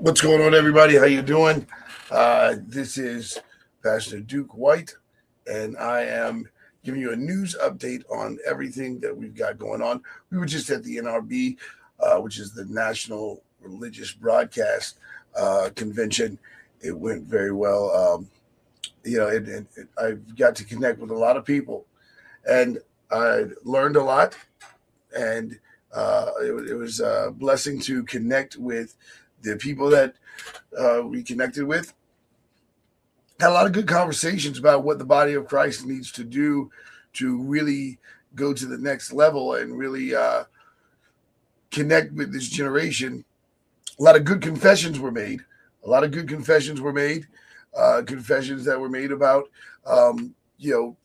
What's going on, everybody? How you doing? Uh, this is Pastor Duke White, and I am giving you a news update on everything that we've got going on. We were just at the NRB, uh, which is the National Religious Broadcast uh, Convention. It went very well. Um, you know, it, it, it, I've got to connect with a lot of people, and I learned a lot, and uh, it, it was a blessing to connect with the people that uh, we connected with had a lot of good conversations about what the body of Christ needs to do to really go to the next level and really uh, connect with this generation. A lot of good confessions were made. A lot of good confessions were made. Uh, confessions that were made about, um, you know,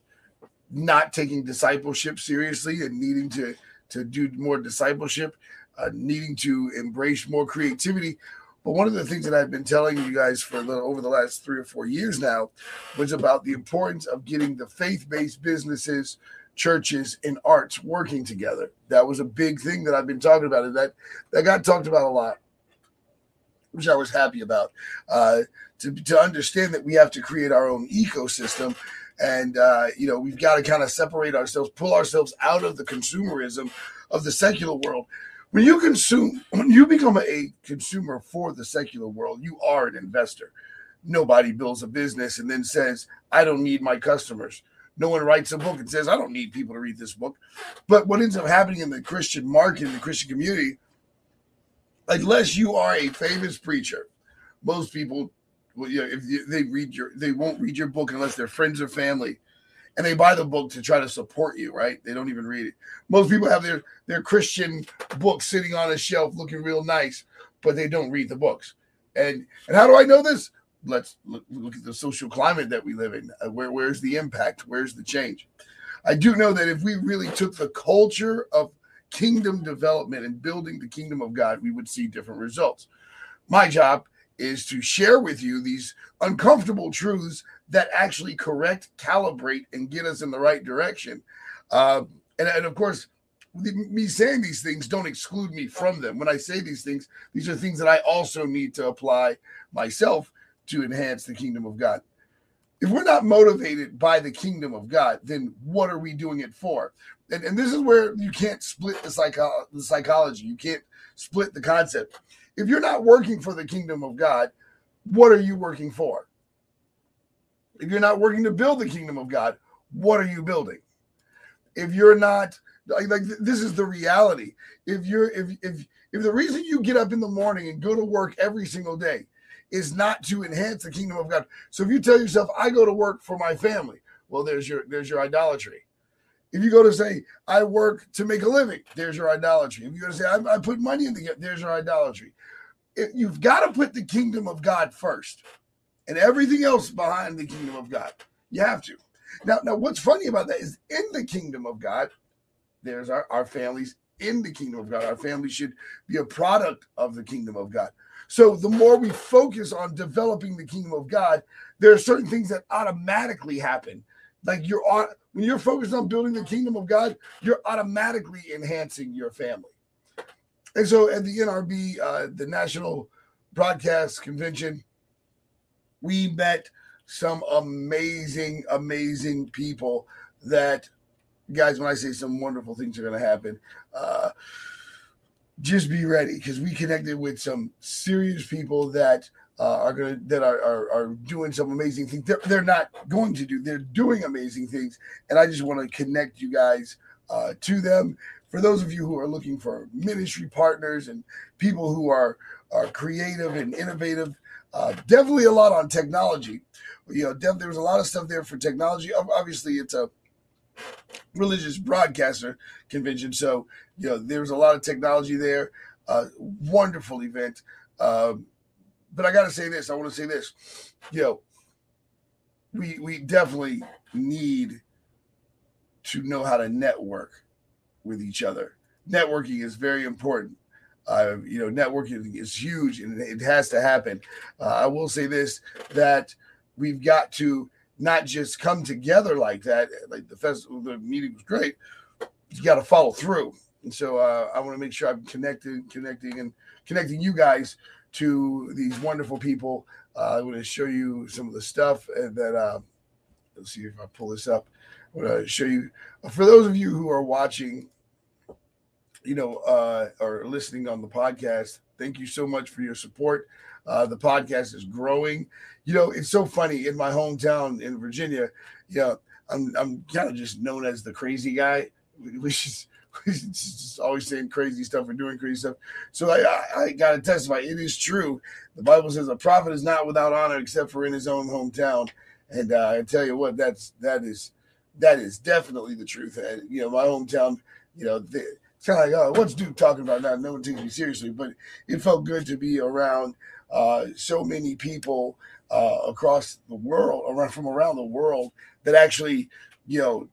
not taking discipleship seriously and needing to to do more discipleship uh, needing to embrace more creativity. But one of the things that I've been telling you guys for over the last three or four years now was about the importance of getting the faith based businesses, churches, and arts working together. That was a big thing that I've been talking about, and that, that got talked about a lot, which I was happy about. Uh, to, to understand that we have to create our own ecosystem and uh, you know we've got to kind of separate ourselves pull ourselves out of the consumerism of the secular world when you consume, when you become a consumer for the secular world, you are an investor. Nobody builds a business and then says, I don't need my customers. No one writes a book and says, I don't need people to read this book. But what ends up happening in the Christian market, in the Christian community, unless you are a famous preacher, most people, well, you know, if they read your, they won't read your book unless they're friends or family and they buy the book to try to support you, right? They don't even read it. Most people have their their Christian books sitting on a shelf looking real nice, but they don't read the books. And and how do I know this? Let's look, look at the social climate that we live in. Uh, where where's the impact? Where's the change? I do know that if we really took the culture of kingdom development and building the kingdom of God, we would see different results. My job is to share with you these uncomfortable truths that actually correct, calibrate, and get us in the right direction. Uh, and, and of course, me saying these things don't exclude me from them. When I say these things, these are things that I also need to apply myself to enhance the kingdom of God. If we're not motivated by the kingdom of God, then what are we doing it for? And, and this is where you can't split the, psycho- the psychology. You can't split the concept. If you're not working for the kingdom of God, what are you working for? If you're not working to build the kingdom of God, what are you building? If you're not like, this is the reality. If you're if if if the reason you get up in the morning and go to work every single day is not to enhance the kingdom of God. So if you tell yourself, I go to work for my family, well, there's your there's your idolatry. If you go to say, I work to make a living, there's your idolatry. If you go to say, I, I put money in the there's your idolatry. If you've got to put the kingdom of God first and everything else behind the kingdom of God. You have to. Now, now what's funny about that is in the kingdom of God, there's our, our families in the kingdom of God. Our family should be a product of the kingdom of God. So the more we focus on developing the kingdom of God, there are certain things that automatically happen. Like you're on when you're focused on building the kingdom of God, you're automatically enhancing your family. And so at the NRB, uh, the National Broadcast Convention, we met some amazing, amazing people that, guys, when I say some wonderful things are going to happen, uh, just be ready because we connected with some serious people that uh, are going that are, are, are doing some amazing things. They're, they're not going to do. They're doing amazing things, and I just want to connect you guys uh, to them. For those of you who are looking for ministry partners and people who are are creative and innovative, uh, definitely a lot on technology. You know, def- there was a lot of stuff there for technology. Obviously, it's a religious broadcaster convention, so you know there's a lot of technology there. Uh, wonderful event. Um, but I got to say this. I want to say this. Yo, we we definitely need to know how to network with each other. Networking is very important. Uh, you know, networking is huge and it has to happen. Uh, I will say this that we've got to not just come together like that. Like the festival, the meeting was great. You got to follow through. And so uh, I want to make sure I'm connected, connecting, and connecting you guys to these wonderful people. Uh, I'm going to show you some of the stuff that. Uh, let's see if I pull this up. I'm going to show you. For those of you who are watching, you know, uh, or listening on the podcast, thank you so much for your support. Uh, the podcast is growing. You know, it's so funny in my hometown in Virginia. You know, I'm I'm kind of just known as the crazy guy, which is just always saying crazy stuff and doing crazy stuff. So I, I, I got to testify. It is true. The Bible says a prophet is not without honor except for in his own hometown. And uh, I tell you what, that's that is that is definitely the truth. And you know, my hometown, you know, it's kind of like, oh, what's Duke talking about now? No one takes me seriously, but it felt good to be around uh, so many people uh, across the world, around from around the world, that actually, you know,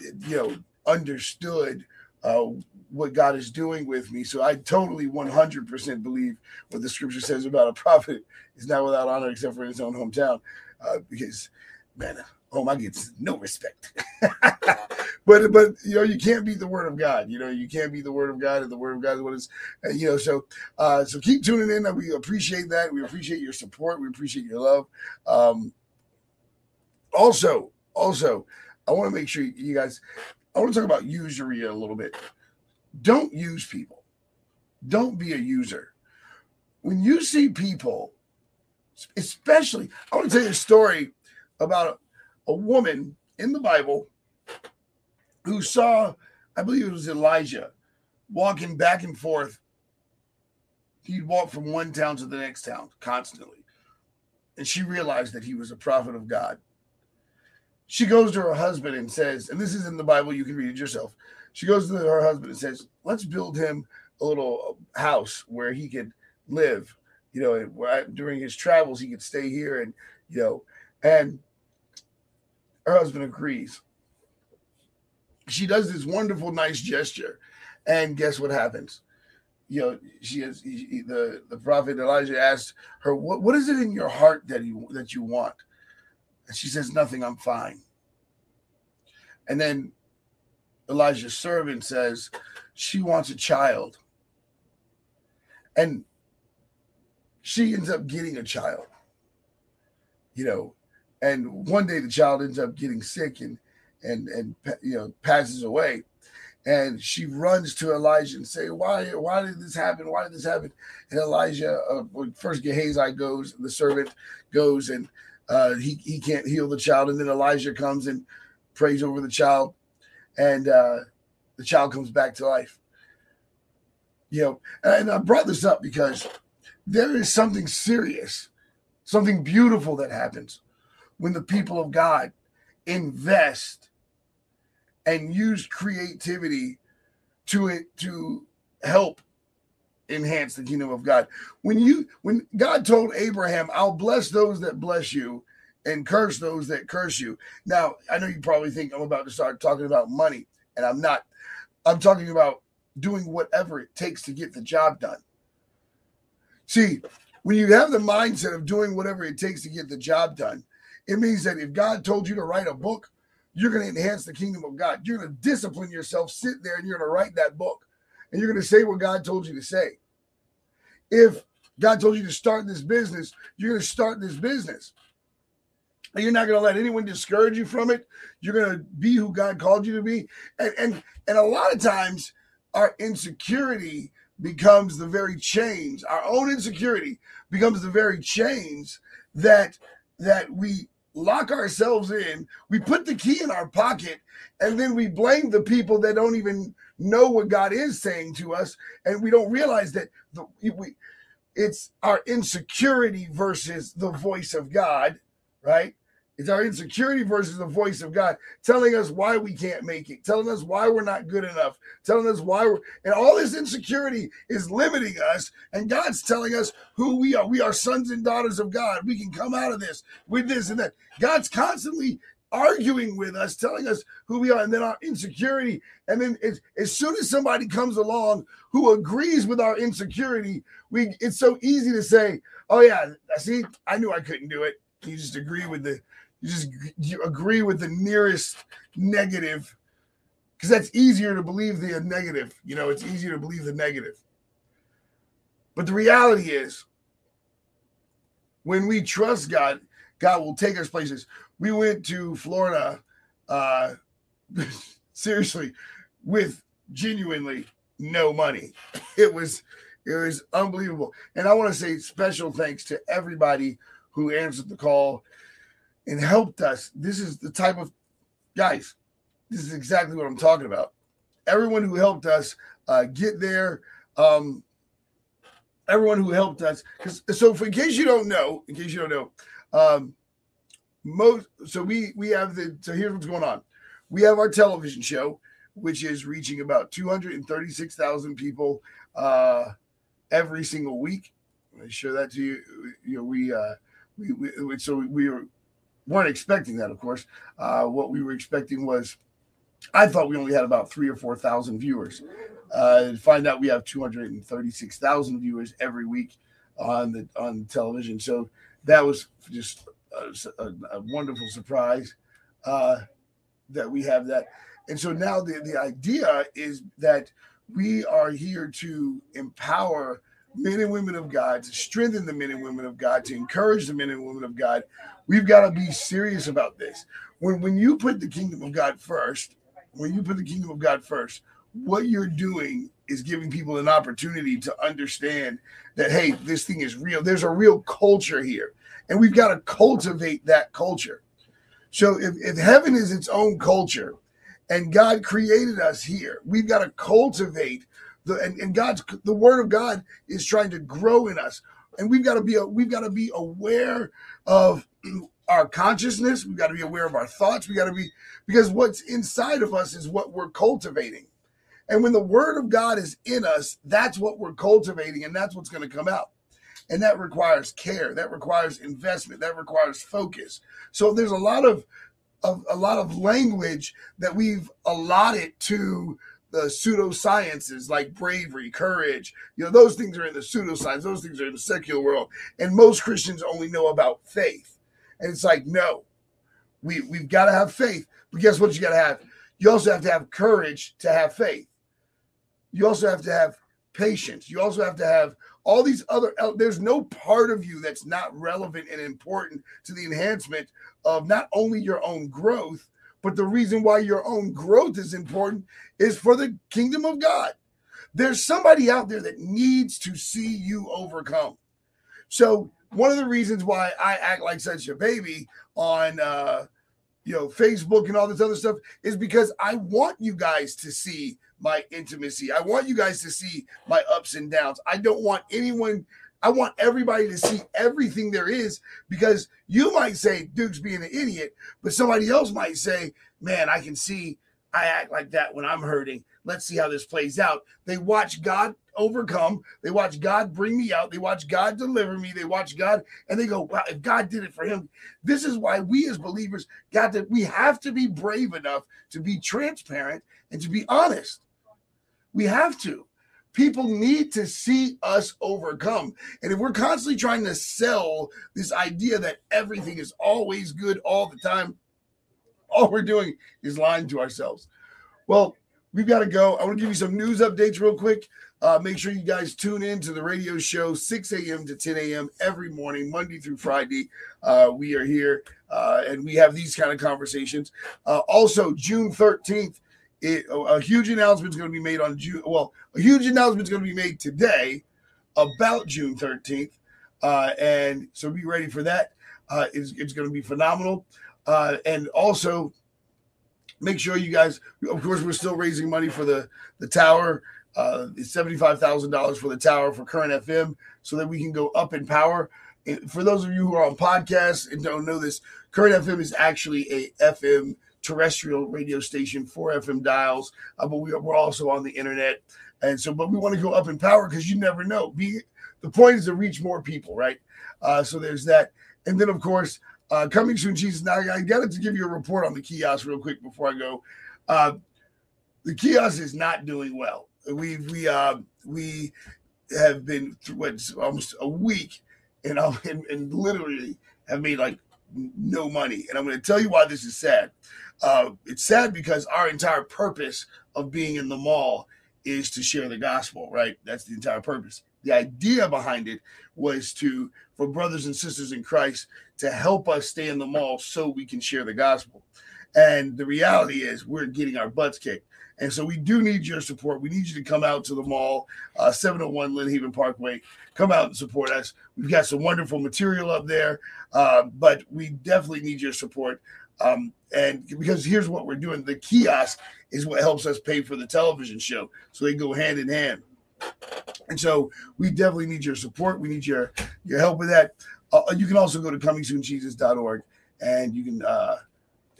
you know, understood uh, what God is doing with me. So I totally 100% believe what the scripture says about a prophet is not without honor except for his own hometown. Uh, because, man, home I get no respect. but but you know you can't beat the word of God. You know you can't beat the word of God, and the word of God is what is. Uh, you know so uh, so keep tuning in. We appreciate that. We appreciate your support. We appreciate your love. Um, also, also, I want to make sure you guys I want to talk about usury a little bit. Don't use people. Don't be a user. When you see people, especially, I want to tell you a story about a, a woman in the Bible who saw, I believe it was Elijah, walking back and forth. He'd walk from one town to the next town constantly. And she realized that he was a prophet of God she goes to her husband and says, and this is in the Bible, you can read it yourself. She goes to her husband and says, Let's build him a little house where he could live. You know, during his travels, he could stay here and, you know, and her husband agrees. She does this wonderful, nice gesture. And guess what happens? You know, she is he, the the prophet Elijah asked her, "What what is it in your heart that you that you want?" And she says, Nothing, I'm fine. And then Elijah's servant says, She wants a child. And she ends up getting a child, you know. And one day the child ends up getting sick and and and you know passes away and she runs to Elijah and say, "Why? Why did this happen? Why did this happen?" And Elijah, uh, first Gehazi goes, the servant goes and uh, he he can't heal the child, and then Elijah comes and prays over the child, and uh, the child comes back to life. You know, and I brought this up because there is something serious, something beautiful that happens when the people of God invest and use creativity to it to help enhance the kingdom of God. When you when God told Abraham, "I'll bless those that bless you and curse those that curse you." Now, I know you probably think I'm about to start talking about money, and I'm not. I'm talking about doing whatever it takes to get the job done. See, when you have the mindset of doing whatever it takes to get the job done, it means that if God told you to write a book, you're going to enhance the kingdom of God. You're going to discipline yourself, sit there, and you're going to write that book and you're going to say what God told you to say. If God told you to start this business, you're going to start this business. And you're not going to let anyone discourage you from it. You're going to be who God called you to be. And, and, and a lot of times, our insecurity becomes the very chains. Our own insecurity becomes the very chains that that we lock ourselves in. We put the key in our pocket, and then we blame the people that don't even know what God is saying to us, and we don't realize that the, we, it's our insecurity versus the voice of God, right? It's our insecurity versus the voice of God telling us why we can't make it, telling us why we're not good enough, telling us why we're, and all this insecurity is limiting us. And God's telling us who we are. We are sons and daughters of God. We can come out of this with this and that. God's constantly arguing with us, telling us who we are, and then our insecurity. And then as soon as somebody comes along who agrees with our insecurity, we it's so easy to say, "Oh yeah, see, I knew I couldn't do it." You just agree with the, you just you agree with the nearest negative because that's easier to believe the negative. You know, it's easier to believe the negative. But the reality is, when we trust God, God will take us places. We went to Florida, uh, seriously, with genuinely no money. It was it was unbelievable. And I want to say special thanks to everybody who answered the call and helped us. This is the type of guys. This is exactly what I'm talking about. Everyone who helped us uh, get there. Um, everyone who helped us. Because so, for, in case you don't know, in case you don't know, um, most so we we have the so here's what's going on. We have our television show, which is reaching about 236,000 people uh, every single week. I show that to you. You know, we uh, we, we so we were weren't expecting that, of course. Uh, what we were expecting was, I thought we only had about three or four thousand viewers. Uh, find out we have two hundred and thirty-six thousand viewers every week on the on television. So that was just a, a, a wonderful surprise uh, that we have that. And so now the, the idea is that we are here to empower men and women of God, to strengthen the men and women of God, to encourage the men and women of God. We've got to be serious about this. When when you put the kingdom of God first, when you put the kingdom of God first, what you're doing is giving people an opportunity to understand that hey, this thing is real. There's a real culture here, and we've got to cultivate that culture. So if, if heaven is its own culture, and God created us here, we've got to cultivate the and, and God's the word of God is trying to grow in us. And we've got to be uh, we've got to be aware of our consciousness. We've got to be aware of our thoughts. We got to be because what's inside of us is what we're cultivating. And when the word of God is in us, that's what we're cultivating and that's what's going to come out. And that requires care, that requires investment, that requires focus. So there's a lot of, of a lot of language that we've allotted to the pseudosciences like bravery, courage. You know, those things are in the pseudoscience, those things are in the secular world. And most Christians only know about faith. And it's like, no, we, we've got to have faith. But guess what you got to have? You also have to have courage to have faith. You also have to have patience. You also have to have all these other, there's no part of you that's not relevant and important to the enhancement of not only your own growth, but the reason why your own growth is important is for the kingdom of God. There's somebody out there that needs to see you overcome. So one of the reasons why I act like such a baby on uh, you know Facebook and all this other stuff is because I want you guys to see my intimacy. I want you guys to see my ups and downs. I don't want anyone I want everybody to see everything there is because you might say Duke's being an idiot, but somebody else might say, man, I can see I act like that when I'm hurting. Let's see how this plays out. They watch God overcome. They watch God bring me out. They watch God deliver me. They watch God and they go, wow, if God did it for him, this is why we as believers got that we have to be brave enough to be transparent and to be honest. We have to. People need to see us overcome. And if we're constantly trying to sell this idea that everything is always good all the time, all we're doing is lying to ourselves. Well, we've got to go. I want to give you some news updates real quick. Uh, make sure you guys tune in to the radio show 6 a.m. to 10 a.m. every morning, Monday through Friday. Uh, we are here uh, and we have these kind of conversations. Uh, also, June 13th, it, a huge announcement is going to be made on June. Well, a huge announcement is going to be made today about June 13th. Uh, and so be ready for that. Uh, it's, it's going to be phenomenal. Uh, and also, make sure you guys, of course, we're still raising money for the, the tower. Uh, it's $75,000 for the tower for current FM so that we can go up in power. And for those of you who are on podcasts and don't know this, current FM is actually a FM terrestrial radio station, four FM dials, uh, but we are, we're also on the internet. And so, but we want to go up in power because you never know. Be, the point is to reach more people, right? Uh, so there's that. And then, of course, uh, coming soon, Jesus. Now, I got to give you a report on the kiosk real quick before I go. Uh, the kiosk is not doing well. We we uh, we have been what, almost a week, and, and, and literally have made like no money. And I'm going to tell you why this is sad. Uh, it's sad because our entire purpose of being in the mall is to share the gospel, right? That's the entire purpose. The idea behind it was to for brothers and sisters in Christ to help us stay in the mall so we can share the gospel. And the reality is we're getting our butts kicked. And so we do need your support. We need you to come out to the mall, uh, 701 Lynnhaven Parkway. Come out and support us. We've got some wonderful material up there, uh, but we definitely need your support. Um, and because here's what we're doing the kiosk is what helps us pay for the television show. So they go hand in hand. And so we definitely need your support. We need your your help with that. Uh, you can also go to comingsoonjesus.org and you can uh,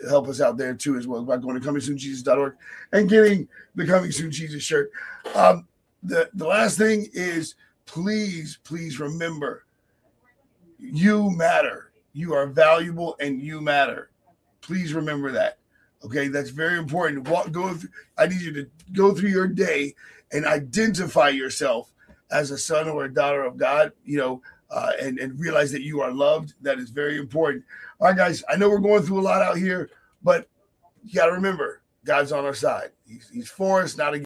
help us out there too as well by going to comingsoonjesus.org and getting the Coming Soon Jesus shirt. Um, the, the last thing is please, please remember you matter. You are valuable and you matter. Please remember that. Okay, that's very important. Walk, go. Through, I need you to go through your day and identify yourself as a son or a daughter of God. You know, uh, and and realize that you are loved. That is very important. All right, guys. I know we're going through a lot out here, but you got to remember, God's on our side. He's, he's for us, not against.